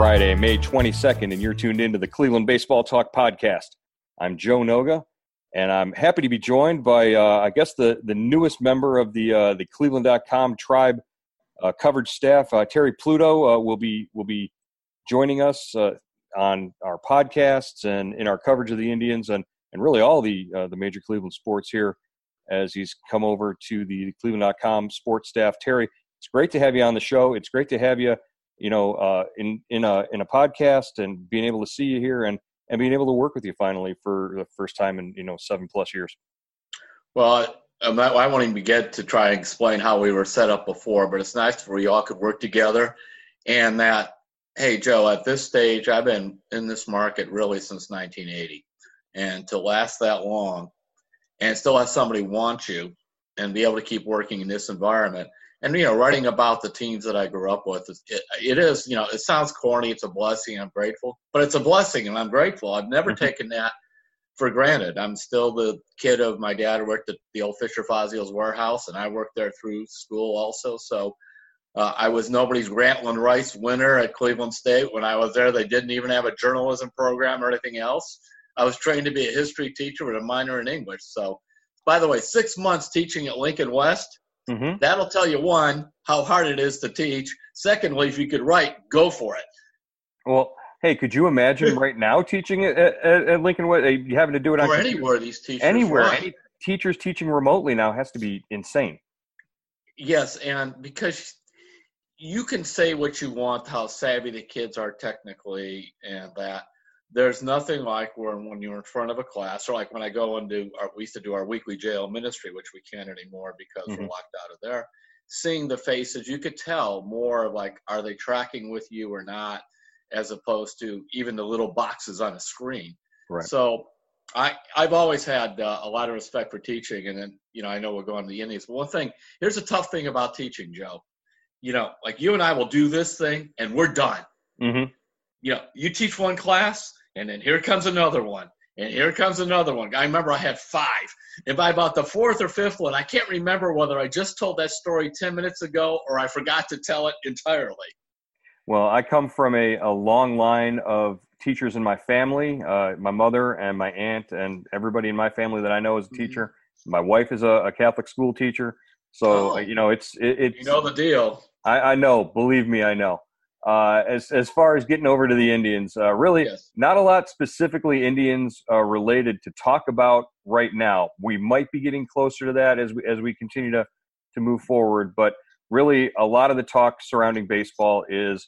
Friday, May 22nd, and you're tuned into the Cleveland Baseball Talk podcast. I'm Joe Noga, and I'm happy to be joined by, uh, I guess, the, the newest member of the uh, the Cleveland.com tribe uh, coverage staff. Uh, Terry Pluto uh, will be will be joining us uh, on our podcasts and in our coverage of the Indians and and really all the the major Cleveland sports here as he's come over to the Cleveland.com sports staff. Terry, it's great to have you on the show. It's great to have you you know, uh, in in a in a podcast and being able to see you here and and being able to work with you finally for the first time in you know seven plus years. Well, not, I won't even get to try and explain how we were set up before, but it's nice where you all could work together, and that hey Joe, at this stage, I've been in this market really since 1980, and to last that long, and still have somebody want you and be able to keep working in this environment and you know writing about the teams that i grew up with it, it is you know it sounds corny it's a blessing i'm grateful but it's a blessing and i'm grateful. I've never mm-hmm. taken that for granted. I'm still the kid of my dad who worked at the old fisher Fazio's warehouse and i worked there through school also. So uh, i was nobody's grantland rice winner at cleveland state. When i was there they didn't even have a journalism program or anything else. I was trained to be a history teacher with a minor in english. So by the way six months teaching at lincoln west Mm-hmm. That'll tell you one how hard it is to teach. Secondly, if you could write, go for it. Well, hey, could you imagine right now teaching at, at, at Lincoln? What you having to do it on or anywhere these teachers anywhere any teachers teaching remotely now has to be insane. Yes, and because you can say what you want, how savvy the kids are technically, and that there's nothing like when, when you're in front of a class or like when I go and do our, we used to do our weekly jail ministry, which we can't anymore because mm-hmm. we're locked out of there. Seeing the faces, you could tell more like, are they tracking with you or not, as opposed to even the little boxes on a screen. Right. So I, I've always had uh, a lot of respect for teaching. And then, you know, I know we're going to the Indians. But one thing, here's a tough thing about teaching, Joe. You know, like you and I will do this thing and we're done. Mm-hmm. You know, you teach one class, and then here comes another one and here comes another one. I remember I had five. And by about the fourth or fifth one, I can't remember whether I just told that story 10 minutes ago or I forgot to tell it entirely. Well, I come from a, a long line of teachers in my family. Uh, my mother and my aunt and everybody in my family that I know is a mm-hmm. teacher. Mm-hmm. My wife is a, a, Catholic school teacher. So, oh, you know, it's, it, it's. You know the deal. I, I know. Believe me, I know. Uh, as as far as getting over to the Indians, uh, really yes. not a lot specifically Indians uh, related to talk about right now. We might be getting closer to that as we as we continue to to move forward, but really a lot of the talk surrounding baseball is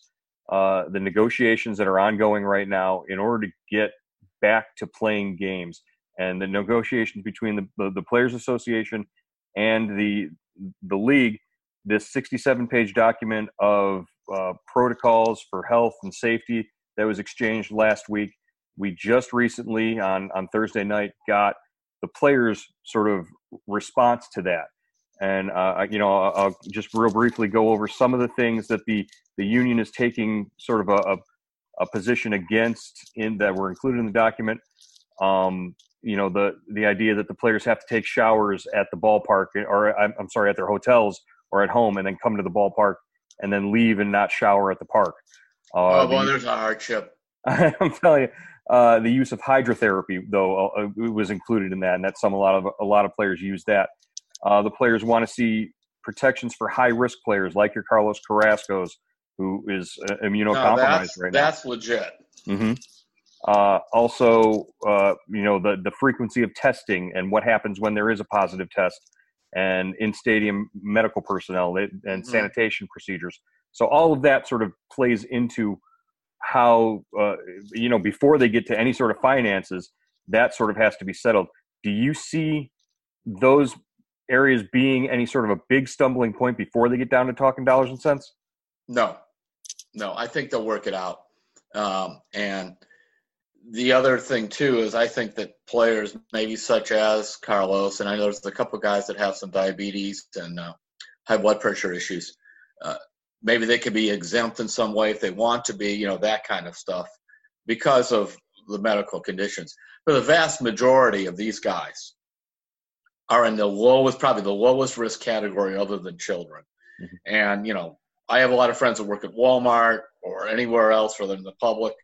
uh, the negotiations that are ongoing right now in order to get back to playing games and the negotiations between the, the, the players association and the the league this 67 page document of uh, protocols for health and safety that was exchanged last week. We just recently on on Thursday night got the players' sort of response to that, and uh, you know I'll, I'll just real briefly go over some of the things that the the union is taking sort of a, a, a position against in that were included in the document. Um, you know the the idea that the players have to take showers at the ballpark or I'm, I'm sorry at their hotels or at home and then come to the ballpark and then leave and not shower at the park. Uh, oh, boy, the, there's a hardship. I'm telling you, uh, the use of hydrotherapy though uh, was included in that, and that's some a lot of a lot of players use that. Uh, the players want to see protections for high risk players like your Carlos Carrasco's, who is uh, immunocompromised no, right now. That's legit. Mm-hmm. Uh, also, uh, you know the the frequency of testing and what happens when there is a positive test and in stadium medical personnel and mm-hmm. sanitation procedures. So all of that sort of plays into how uh, you know before they get to any sort of finances, that sort of has to be settled. Do you see those areas being any sort of a big stumbling point before they get down to talking dollars and cents? No, no. I think they'll work it out, um, and the other thing too is I think that players, maybe such as Carlos, and I know there's a couple of guys that have some diabetes and uh, high blood pressure issues. Uh, maybe they could be exempt in some way if they want to be, you know, that kind of stuff, because of the medical conditions. But the vast majority of these guys are in the lowest, probably the lowest risk category, other than children. Mm-hmm. And you know, I have a lot of friends that work at Walmart or anywhere else rather than the public.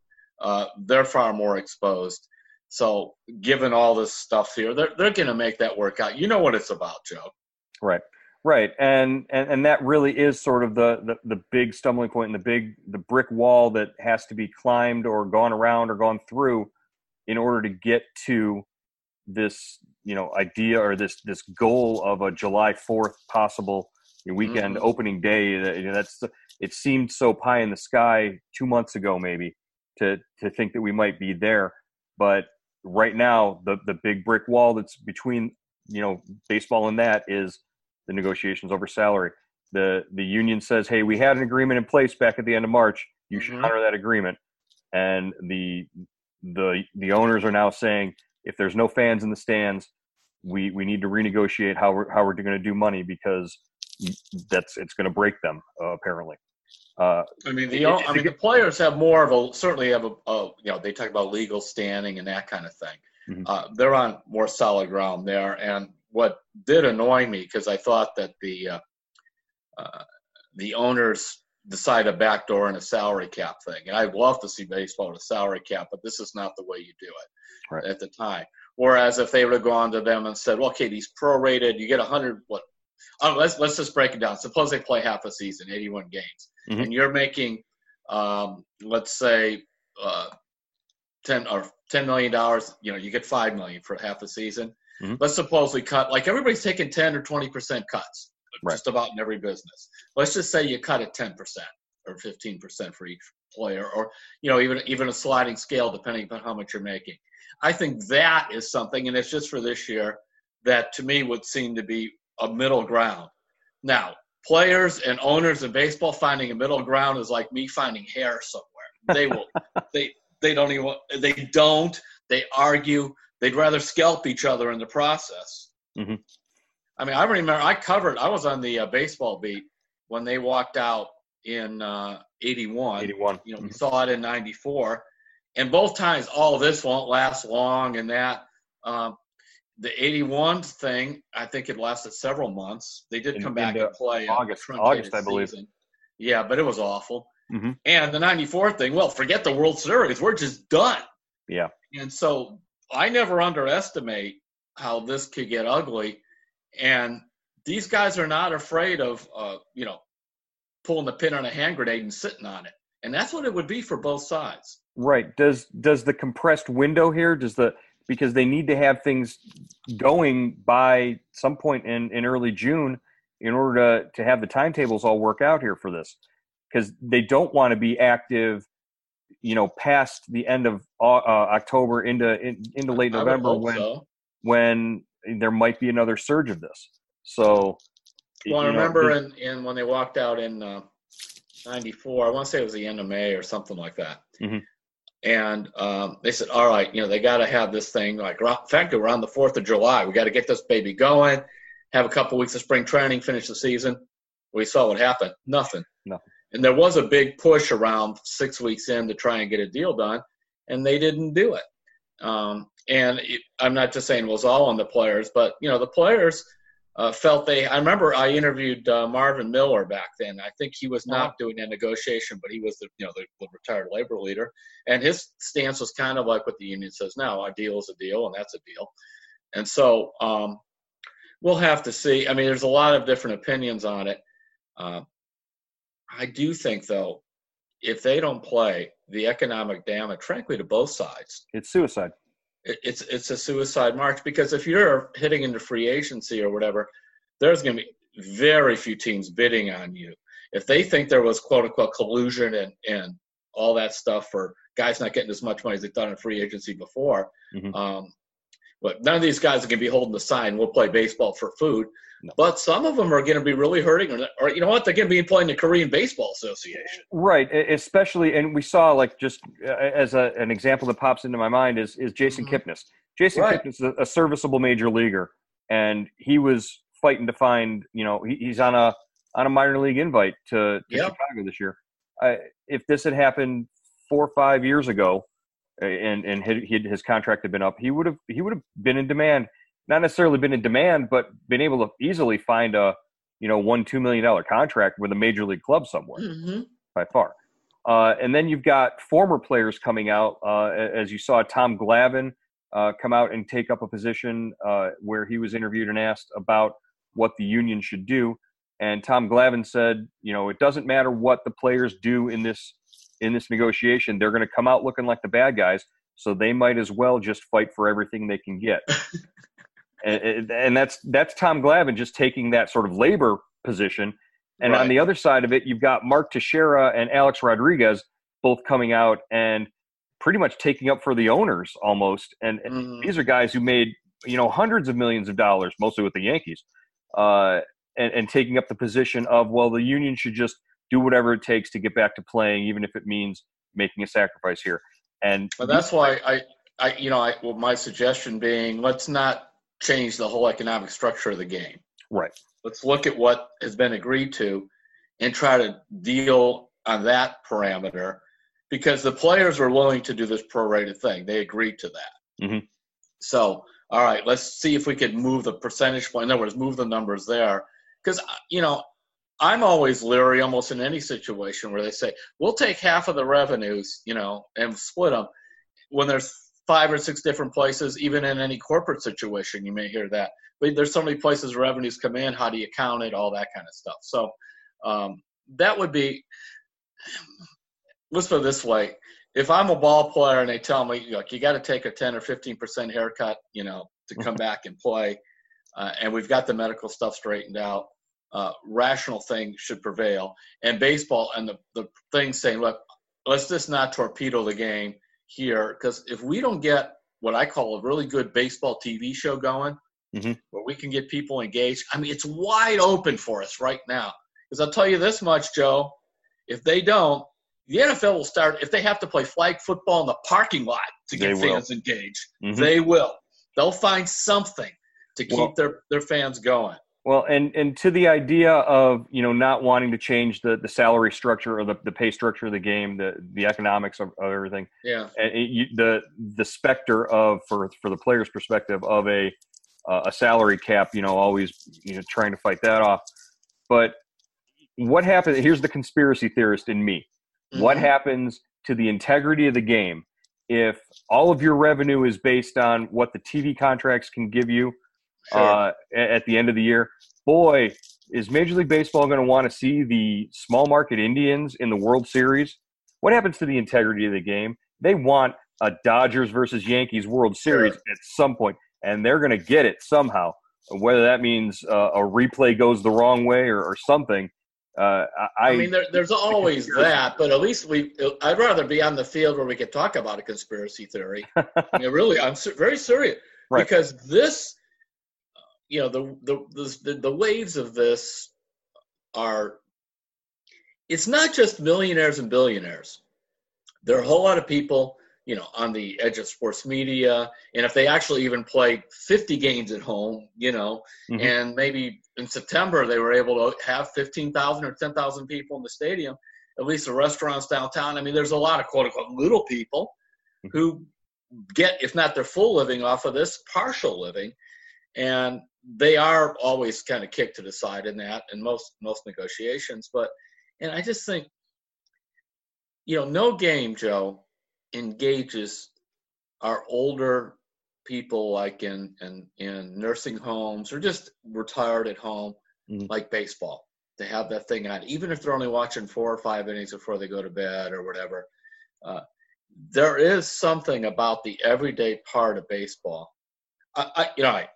Uh, they're far more exposed. So, given all this stuff here, they're they're going to make that work out. You know what it's about, Joe. Right, right, and and and that really is sort of the the, the big stumbling point and the big the brick wall that has to be climbed or gone around or gone through in order to get to this you know idea or this this goal of a July Fourth possible weekend mm-hmm. opening day. That, you know, that's it seemed so pie in the sky two months ago maybe to to think that we might be there, but right now the the big brick wall that's between you know baseball and that is the negotiations over salary. The the union says, "Hey, we had an agreement in place back at the end of March. You mm-hmm. should honor that agreement." And the the the owners are now saying, if there's no fans in the stands, we we need to renegotiate how we're how we're going to do money because that's it's going to break them uh, apparently. Uh, I mean, the I mean, the players have more of a certainly have a, a, you know they talk about legal standing and that kind of thing. Mm-hmm. Uh, they're on more solid ground there. And what did annoy me because I thought that the uh, uh, the owners decide a backdoor and a salary cap thing. And I'd love to see baseball with a salary cap, but this is not the way you do it right. at the time. Whereas if they would have gone to them and said, well, okay, these prorated, you get a 100, what? Oh, let's let's just break it down. Suppose they play half a season, 81 games mm-hmm. and you're making, um, let's say, uh, ten or ten million dollars, you know, you get five million for half a season. Mm-hmm. Let's suppose we cut like everybody's taking ten or twenty percent cuts, right. just about in every business. Let's just say you cut it ten percent or fifteen percent for each player, or you know, even even a sliding scale depending upon how much you're making. I think that is something, and it's just for this year that to me would seem to be a middle ground. Now, players and owners in baseball finding a middle ground is like me finding hair somewhere. They will they they don't even they don't they argue they'd rather scalp each other in the process. Mm-hmm. I mean, I remember I covered I was on the uh, baseball beat when they walked out in uh, 81. 81. You know, mm-hmm. we saw it in 94. And both times, all of this won't last long and that. Um, the 81 thing, I think it lasted several months. They did in, come back and play August, August, I believe. Season. Yeah, but it was awful. Mm-hmm. And the 94 thing, well, forget the World Series. We're just done. Yeah. And so I never underestimate how this could get ugly. And these guys are not afraid of, uh, you know, pulling the pin on a hand grenade and sitting on it. And that's what it would be for both sides. Right. Does does the compressed window here, does the because they need to have things going by some point in, in early June in order to, to have the timetables all work out here for this. Because they don't want to be active, you know, past the end of uh, October into in, into late November when so. when there might be another surge of this. So, well, I remember in, in when they walked out in uh, '94. I want to say it was the end of May or something like that. Mm-hmm and um, they said, "All right, you know, they got to have this thing like fact, we're on the Fourth of July. We got to get this baby going. Have a couple weeks of spring training, finish the season." We saw what happened. Nothing. Nothing. And there was a big push around six weeks in to try and get a deal done, and they didn't do it. Um, and it, I'm not just saying it was all on the players, but you know, the players uh, felt they. I remember I interviewed uh, Marvin Miller back then. I think he was not doing a negotiation, but he was the you know the, the, retired labor leader, and his stance was kind of like what the union says now: a deal is a deal, and that's a deal. And so um, we'll have to see. I mean, there's a lot of different opinions on it. Uh, I do think though, if they don't play, the economic damage, frankly, to both sides, it's suicide it's it's a suicide march because if you're hitting into free agency or whatever, there's going to be very few teams bidding on you. If they think there was quote unquote collusion and and all that stuff for guys not getting as much money as they thought in free agency before, mm-hmm. um, but none of these guys are going to be holding the sign. We'll play baseball for food. No. But some of them are going to be really hurting, or, or you know what? They're going to be playing the Korean Baseball Association. Right, especially, and we saw like just as a, an example that pops into my mind is is Jason mm-hmm. Kipnis. Jason right. Kipnis is a, a, serviceable major leaguer, and he was fighting to find. You know, he, he's on a on a minor league invite to, to yep. Chicago this year. if this had happened four or five years ago, and and his contract had been up, he would have he would have been in demand not necessarily been in demand, but been able to easily find a you know, one two million dollar contract with a major league club somewhere mm-hmm. by far. Uh, and then you've got former players coming out, uh, as you saw Tom Glavine uh, come out and take up a position uh, where he was interviewed and asked about what the union should do. And Tom Glavine said, you know, it doesn't matter what the players do in this in this negotiation; they're going to come out looking like the bad guys, so they might as well just fight for everything they can get. and, and, that's that's Tom Glavine just taking that sort of labor position. And right. on the other side of it, you've got Mark Teixeira and Alex Rodriguez both coming out and pretty much taking up for the owners almost. And, mm. these are guys who made you know hundreds of millions of dollars, mostly with the Yankees, uh, and, and taking up the position of well, the union should just do whatever it takes to get back to playing, even if it means making a sacrifice here. And but that's why I, I, you know, I, well, my suggestion being let's not change the whole economic structure of the game. Right. Let's look at what has been agreed to, and try to deal on that parameter because the players were willing to do this prorated thing. They agreed to that. Mm-hmm. So, all right, let's see if we could move the percentage point. In other words, move the numbers there. Because, you know, I'm always leery almost in any situation where they say, we'll take half of the revenues, you know, and split them. When there's five or six different places, even in any corporate situation, you may hear that. But there's so many places revenues come in. How do you count it? All that kind of stuff. So um, that would be let's put it this way: if I'm a ball player and they tell me, like, you got to take a 10 or 15 percent haircut, you know, to come back and play, uh, and we've got the medical stuff straightened out, uh, rational thing should prevail. And baseball and the the thing saying, look, let's just not torpedo the game here, because if we don't get what I call a really good baseball TV show going, mm-hmm. where we can get people engaged, I mean, it's wide open for us right now. Because I'll tell you this much, Joe, if they don't, the NFL will start if they have to play flag football in the parking lot to get fans engaged. Mm-hmm. They will. They'll find something to keep well, their their fans going. Well, and and to the idea of you know not wanting to change the the salary structure or the, the pay structure of the game, the the economics of, of everything. Yeah. And it, you, the the specter of for for the player's perspective of a uh, a salary cap, you know, always you know trying to fight that off. But what happens? Here's the conspiracy theorist in me. Mm-hmm. What happens to the integrity of the game if all of your revenue is based on what the TV contracts can give you sure. uh, at the end of the year? Boy, is Major League Baseball going to want to see the small market Indians in the World Series? What happens to the integrity of the game? They want a Dodgers versus Yankees World Series sure. at some point, and they're going to get it somehow. Whether that means uh, a replay goes the wrong way or, or something, uh, I, I, mean, there, there's always that, but at least we. I'd rather be on the field where we could talk about a conspiracy theory. I mean, really, I'm very serious right. because this, you know, the, the the the waves of this are. It's not just millionaires and billionaires. There are a whole lot of people you know, on the edge of sports media. And if they actually even play 50 games at home, you know, mm-hmm. and maybe in September they were able to have 15,000 or 10,000 people in the stadium, at least the restaurants downtown. I mean, there's a lot of quote unquote little people mm-hmm. who get, if not their full living off of this, partial living. And they are always kind of kicked to the side in that in most most negotiations. But and I just think, you know, no game, Joe, engages our older people like in in, in nursing homes or just retired at home mm-hmm. like baseball to have that thing on even if they're only watching four or five innings before they go to bed or whatever uh, there is something about the everyday part of baseball I, I you know I,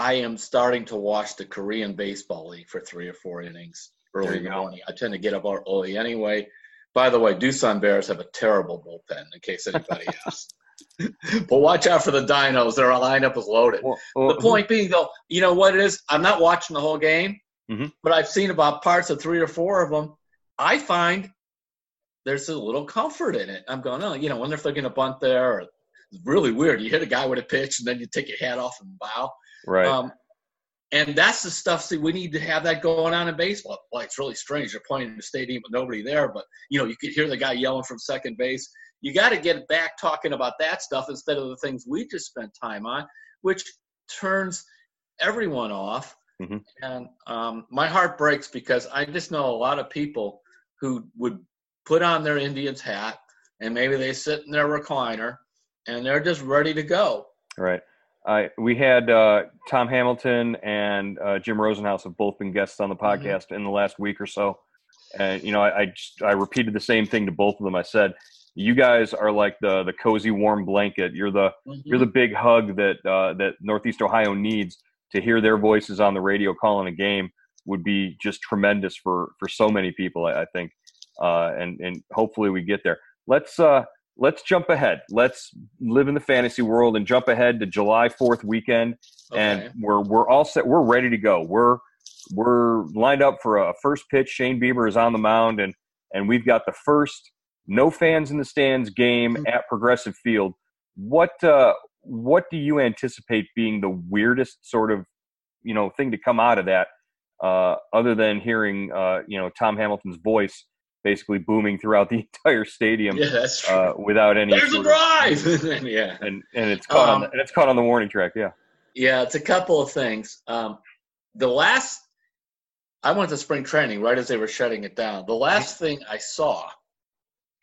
I am starting to watch the Korean Baseball League for three or four innings early in the morning. I tend to get up early anyway. By the way, Doosan Bears have a terrible bullpen, in case anybody asks. but watch out for the Dinos. Their lineup is loaded. Well, well, the point being, though, you know what it is? I'm not watching the whole game, mm-hmm. but I've seen about parts of three or four of them. I find there's a little comfort in it. I'm going, oh, you know, wonder if they're going to bunt there, it's really weird. You hit a guy with a pitch, and then you take your hat off and bow. Right. Um, and that's the stuff. See, we need to have that going on in baseball. Well, it's really strange. You're playing in the stadium with nobody there, but you know you could hear the guy yelling from second base. You got to get back talking about that stuff instead of the things we just spent time on, which turns everyone off Mm-hmm. And um, my heart breaks because I just know a lot of people who would put on their Indians hat and maybe they sit in their recliner and they're just ready to go. Right. I we had uh, Tom Hamilton and uh, Jim Rosenhaus have both been guests on the mm-hmm. podcast mm-hmm. in the last week or so, and you know I I, just, I repeated the same thing to both of them. I said, "You guys are like the the cozy warm blanket. You're the mm-hmm. you're the big hug that uh, that Northeast Ohio needs to hear their voices on the radio calling a game would be just tremendous for for so many people. I, I think, uh, and and hopefully we get there. Let's uh, let's jump ahead. Let's live in the fantasy world and jump ahead to July 4th weekend. Okay. And we're, we're all set. We're ready to go. We're, we're lined up for a first pitch. Shane Bieber is on the mound and, and we've got the first no fans in the stands game mm-hmm. at Progressive Field. What, uh, what do you anticipate being the weirdest sort of, you know, thing to come out of that, uh, other than hearing, uh, you know, Tom Hamilton's voice basically booming throughout the entire stadium. Yeah, that's true. Uh, without any. There's a drive. yeah, and and it's caught um, on the, and it's caught on the warning track. Yeah. Yeah, it's a couple of things. Um, the last, I went to spring training right as they were shutting it down. The last thing I saw,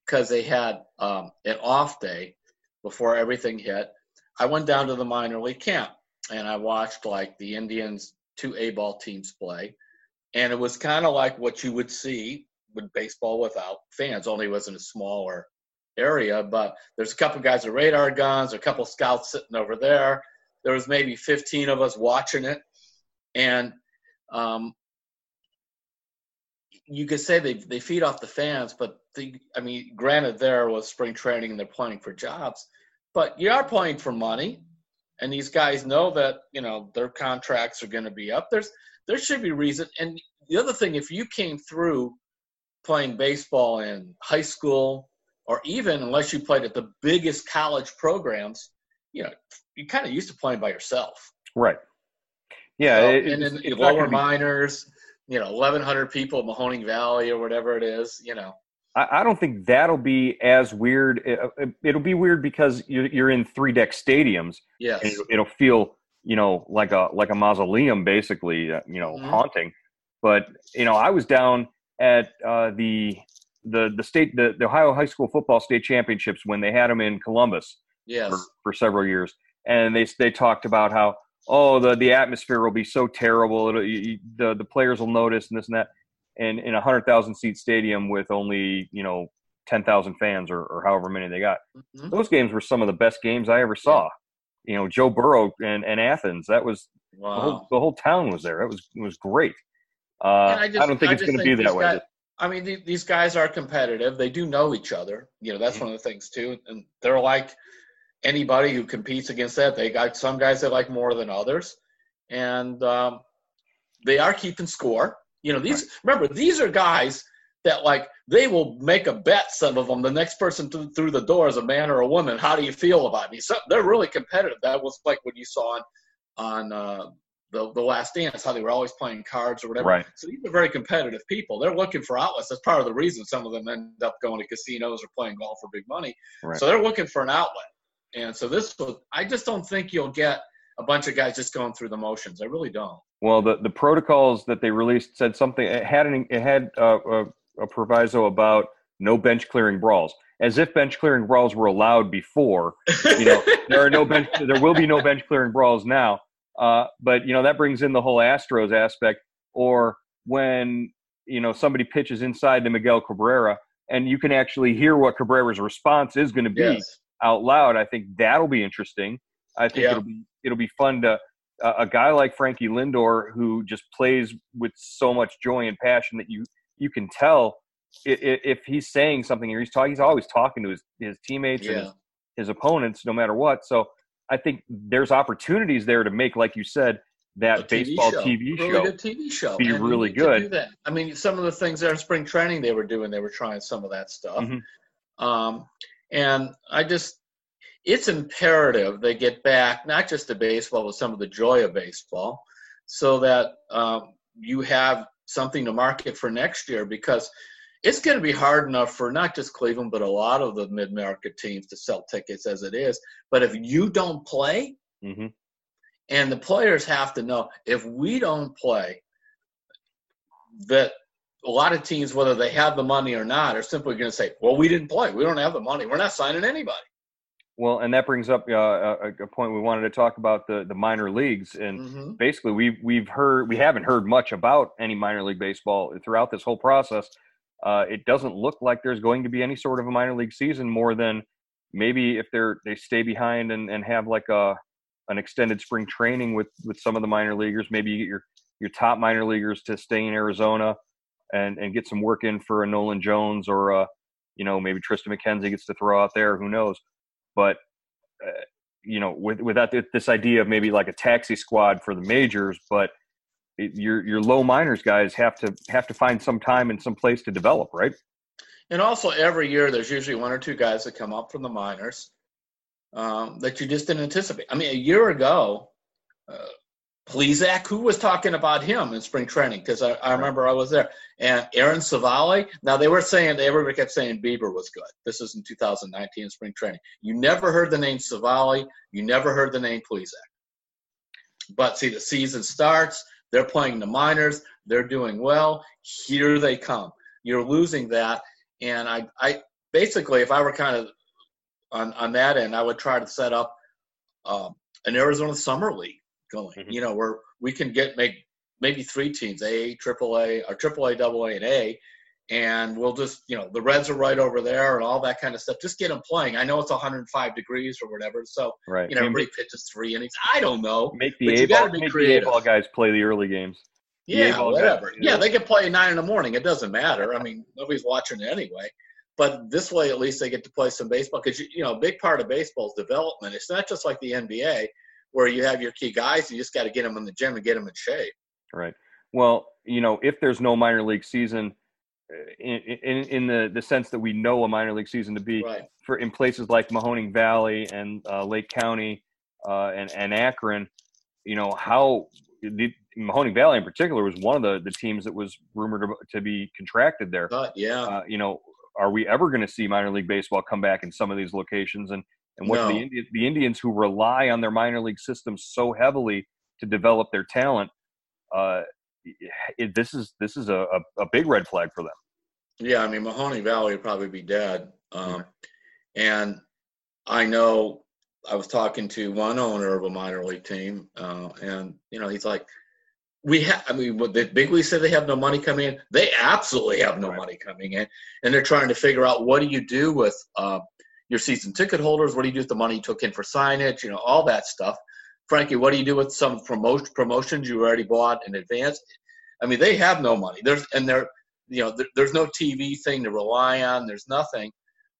because they had um, an off day before everything hit, I went down to the minor league camp and I watched like the Indians two A ball teams play, and it was kind of like what you would see with baseball without fans. Only was in a smaller area, but there's a couple guys with radar guns, a couple scouts sitting over there. There was maybe 15 of us watching it, and um, you could say they they feed off the fans, but the, I mean, granted, there was spring training and they're playing for jobs, but you are playing for money, and these guys know that you know their contracts are going to be up. There's there should be reason, and the other thing, if you came through playing baseball in high school or even unless you played at the biggest college programs, you know, you kind of used to playing by yourself. Right. Yeah. So, it, and in, in lower minors, you know, 1,100 people Mahoning Valley or whatever it is, you know. I, I don't think that'll be as weird. It, will be weird because you're, you're in three deck stadiums. Yes. It, it'll feel, you know, like a like a mausoleum, basically, uh, you know, mm-hmm. haunting. But you know, I was down at uh, the the the state the, the Ohio high school football state championships when they had them in Columbus yes. for, for several years, and they they talked about how oh the the atmosphere will be so terrible It'll, you, the the players will notice and this and that, and in a hundred thousand seat stadium with only you know ten thousand fans or, or however many they got, mm-hmm. those games were some of the best games I ever saw. You know, Joe Burrow and, and Athens. That was wow. the, whole, the whole town was there. It was it was great. Uh, I, just, I, don't think I it's going to be that way. Guys, I mean, these guys are competitive. They do know each other. You know, that's mm-hmm. one of the things too. And they're like anybody who competes against that. They got some guys they like more than others, and um, they are keeping score. You know, these right. remember these are guys that like they will make a bet. Some of them, the next person th- through the door is a man or a woman. How do you feel about me? So they're really competitive. That was like what you saw on on uh, the, the last dance, how they were always playing cards or whatever. Right. So these are very competitive people. They're looking for outlets. That's part of the reason some of them end up going to casinos or playing golf for big money. Right. So they're looking for an outlet. And so this was, I just don't think you'll get a bunch of guys just going through the motions. I really don't. Well, the, the protocols that they released said something. It had an, it had a, a, a proviso about no bench clearing brawls, as if bench clearing brawls were allowed before. You know, there are no bench. There will be no bench clearing brawls now. Uh, but you know that brings in the whole Astros aspect, or when you know somebody pitches inside to Miguel Cabrera, and you can actually hear what Cabrera's response is going to be yes. out loud. I think that'll be interesting. I think yeah. it'll be it'll be fun to uh, a guy like Frankie Lindor who just plays with so much joy and passion that you you can tell if, if he's saying something or he's talking. He's always talking to his his teammates yeah. and his, his opponents, no matter what. So I think there's opportunities there to make, like you said, that TV baseball show. TV really show, good TV show, be really good. I mean, some of the things there in spring training they were doing, they were trying some of that stuff. Mm-hmm. Um, and I just, it's imperative they get back not just to baseball, but some of the joy of baseball, so that um, you have something to market for next year because it's going to be hard enough for not just Cleveland, but a lot of the mid-market teams to sell tickets as it is. But if you don't play, mm-hmm. And the players have to know if we don't play, that a lot of teams, whether they have the money or not, are simply going to say, "Well, we didn't play. We don't have the money. We're not signing anybody." Well, and that brings up uh, a, a, point we wanted to talk about the, the minor leagues, and mm-hmm. basically we've we've heard we haven't heard much about any minor league baseball throughout this whole process. Uh, it doesn't look like there's going to be any sort of a minor league season more than maybe if they're they stay behind and, and have like a an extended spring training with with some of the minor leaguers. Maybe you get your your top minor leaguers to stay in Arizona and and get some work in for a Nolan Jones or a, you know maybe Triston McKenzie gets to throw out there. Who knows? But uh, you know, with, without this idea of maybe like a taxi squad for the majors, but it, your your low minors guys have to have to find some time and some place to develop, right? And also, every year there's usually one or two guys that come up from the minors um, that you just didn't anticipate. I mean, a year ago, uh, Plesac, who was talking about him in spring training? Because I, I, remember I was there. And Aaron Civale. Now they were saying everybody kept saying Bieber was good. This is in 2019 spring training. You never heard the name Civale. You never heard the name Plesac. But see, the season starts. They're playing the minors. They're doing well. Here they come. You're losing that. And I, I basically, if I were kind of on on that end, I would try to set up um, an Arizona Summer League going. Mm-hmm. You know, where we can get make maybe three teams, A, Triple A, or Triple A, Double A, and A, and we'll just you know the Reds are right over there and all that kind of stuff. Just get them playing. I know it's 105 degrees or whatever, so right. you know everybody pitches three innings. I don't know. Make the A ball, make the A ball guys play the early games. The yeah, whatever. Guys, yeah, they can play nine in the morning. It doesn't matter. I mean, nobody's watching it anyway. But this way, at least they get to play some baseball because you know a big part of baseball's development. It's not just like the NBA where you have your key guys. You just got to get them in the gym and get them in shape. Right. Well, you know, if there's no minor league season, in, in, in the, the sense that we know a minor league season to be right. for in places like Mahoning Valley and uh, Lake County uh, and, and Akron, you know, how the Mahoning Valley in particular was one of the, the teams that was rumored to, to be contracted there. Uh, yeah. Uh, you know, are we ever going to see minor league baseball come back in some of these locations? And and what no. the Indians, the Indians who rely on their minor league system so heavily to develop their talent, uh, it, this is this is a, a, big red flag for them. Yeah, I mean Mahoning Valley would probably be dead. Um, And I know I was talking to one owner of a minor league team, uh, and you know he's like, we have. I mean, the big leagues said they have no money coming in. They absolutely have no right. money coming in, and they're trying to figure out what do you do with. Uh, your season ticket holders? What do you do with the money you took in for signage? You know, all that stuff. Frankie, what do you do with some promotion promotions you already bought in advance? I mean, they have no money. There's and there, you know, there, there's no TV thing to rely on. There's nothing.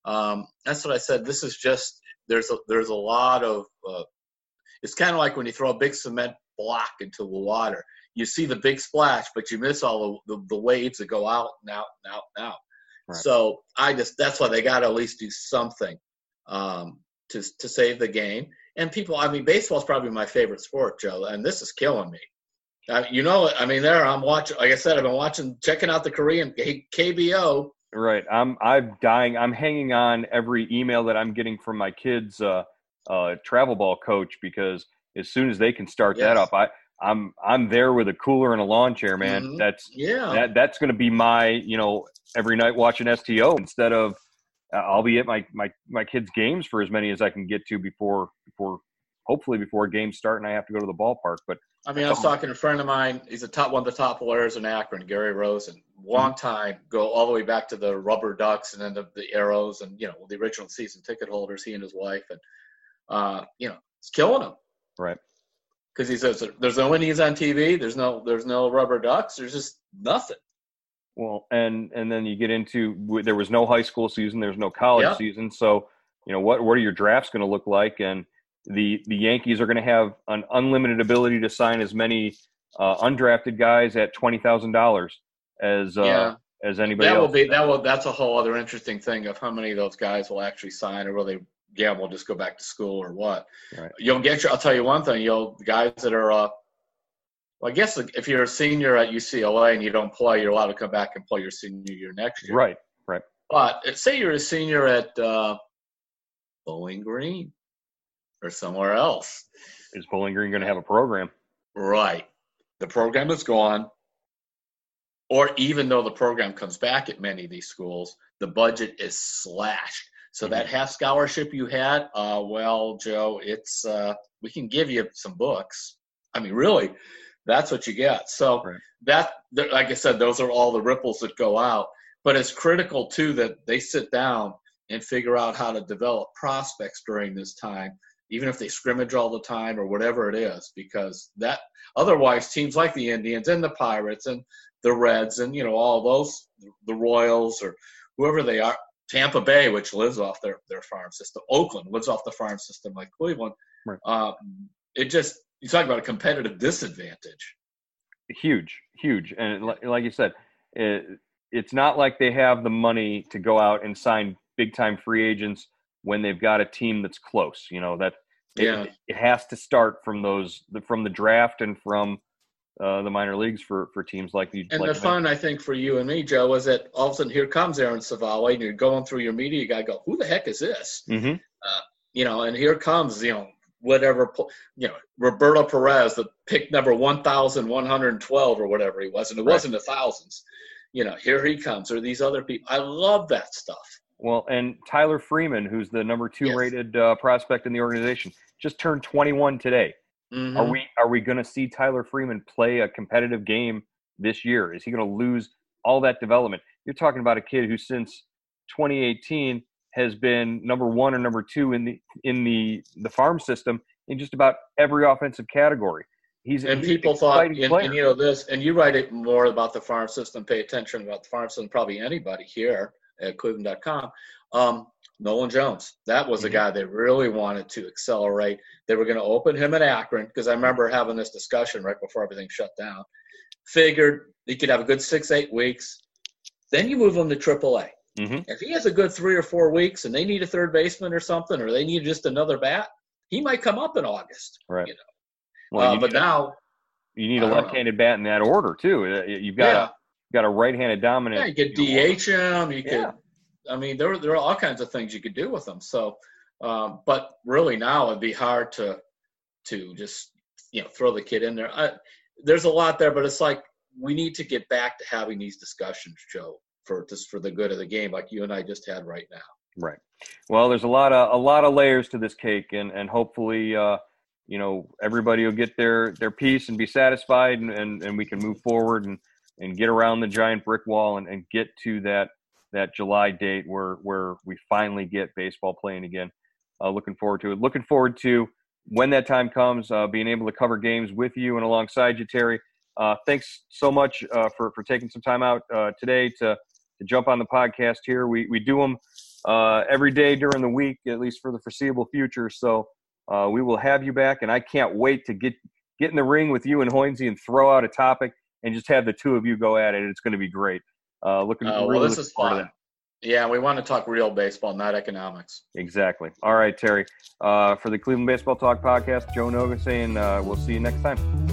Um, that's what I said. This is just there's a there's a lot of. Uh, it's kind of like when you throw a big cement block into the water. You see the big splash, but you miss all the, the, the waves that go out and out and out and out. So I just that's why they got to at least do something um, to to save the game. And people, I mean, baseball is probably my favorite sport, Joe, and this is killing me. Uh, you know, I mean, there I'm watching. Like I said, I've been watching, checking out the Korean KBO. Right, I'm I'm dying. I'm hanging on every email that I'm getting from my kids' uh, uh, travel ball coach because as soon as they can start yes. that up, I I'm I'm there with a cooler and a lawn chair, man. Mm-hmm. That's yeah. That that's going to be my you know every night watching STO instead of I'll be at my my my kids' games for as many as I can get to before before hopefully before games start and I have to go to the ballpark. But I mean, I was talking to a friend of mine. He's a top one of the top lawyers in Akron, Gary Rosen. Long mm-hmm. time, go all the way back to the RubberDucks and then the, the Aeros and you know the original season ticket holders. He and his wife and uh, you know it's killing him. Right because he says there's no Indians on TV, there's no there's no RubberDucks, there's just nothing. Well, and and then you get into there was no high school season, there's no college yep. season, so you know what what are your drafts going to look like? And the the Yankees are going to have an unlimited ability to sign as many uh, undrafted guys at twenty thousand dollars as uh, yeah. as anybody. That will be that will that's a whole other interesting thing of how many of those guys will actually sign or will they gamble, just go back to school or what. Right. You'll get your. I'll tell you one thing. You'll guys that are. Uh, well, I guess if you're a senior at UCLA and you don't play, you're allowed to come back and play your senior year next year. Right. Right. But say you're a senior at uh, Bowling Green. or somewhere else. Is Bowling Green going to have a program? Right. The program is gone. Or even though the program comes back at many of these schools, the budget is slashed. So mm-hmm. that half scholarship you had, uh, well, Joe, it's uh, we can give you some books. I mean, really, that's what you get. So right. that, like I said, those are all the ripples that go out. But it's critical too that they sit down and figure out how to develop prospects during this time, even if they scrimmage all the time or whatever it is, because that otherwise teams like the Indians and the Pirates and the Reds and you know all those the Royals or whoever they are, Tampa Bay, which lives off their their farm system, Oakland lives off the farm system like Cleveland. Right. Uh, it just you talk about a competitive disadvantage. Huge, huge, and like you said, it, it's not like they have the money to go out and sign big time free agents when they've got a team that's close. You know that yeah. it, it has to start from those from the draft and from uh, the minor leagues for for teams like these. And like the fun, I think, for you and me, Joe, was that all of a sudden here comes Aaron Civale, and you're going through your media, you got to go, who the heck is this? Mm-hmm. Uh, you know, and here comes you know whatever you know Roberto Perez, the pick number one thousand one hundred twelve or whatever he was, and it right. wasn't the thousands. You know, here he comes, or these other people. I love that stuff. Well, and Tyler Freeman, who's the number two yes. rated uh, prospect in the organization, just turned 21 today. Mm-hmm. Are we are we going to see Tyler Freeman play a competitive game this year? Is he going to lose all that development? You're talking about a kid who since 2018 has been number one or number two in the in the the farm system in just about every offensive category. He's and people thought, and, and, you know this, and you write it more about the farm system. Pay attention about the farm system. Probably anybody here at Cleveland.com. Um, Nolan Jones. That was mm-hmm. a guy they really wanted to accelerate. They were going to open him in Akron because I remember having this discussion right before everything shut down. Figured he could have a good six, eight weeks. Then you move him to AAA. Mm-hmm. If he has a good three or four weeks and they need a third baseman or something, or they need just another bat, he might come up in August. Right. You know. Well, uh, you but now you need a left-handed bat in that order too. Uh, you've got yeah. a got a right-handed dominant. Yeah, you could DH him. You could I mean, there there are all kinds of things you could do with them. So, um, but really now it'd be hard to to just you know throw the kid in there. I, there's a lot there, but it's like we need to get back to having these discussions, Joe, for just for the good of the game, like you and I just had right now. Right. Well, there's a lot of a lot of layers to this cake, and and hopefully, uh, you know, everybody will get their their piece and be satisfied, and and, and we can move forward and and get around the giant brick wall and, and get to that that July date where where we finally get baseball playing again. Uh, looking forward to it. Looking forward to when that time comes, uh, being able to cover games with you and alongside you, Terry. Uh, thanks so much uh, for for taking some time out uh, today to to jump on the podcast here. We we do them uh, every day during the week, at least for the foreseeable future. So we will have you back, and I can't wait to get get in the ring with you and Hoynesy and throw out a topic and just have the two of you go at it. It's going to be great. Uh, looking. Uh, well, this is fun. Yeah, we want to talk real baseball, not economics. Exactly. All right, Terry. Uh, for the Cleveland Baseball Talk podcast, Joe Noga saying uh, we'll see you next time.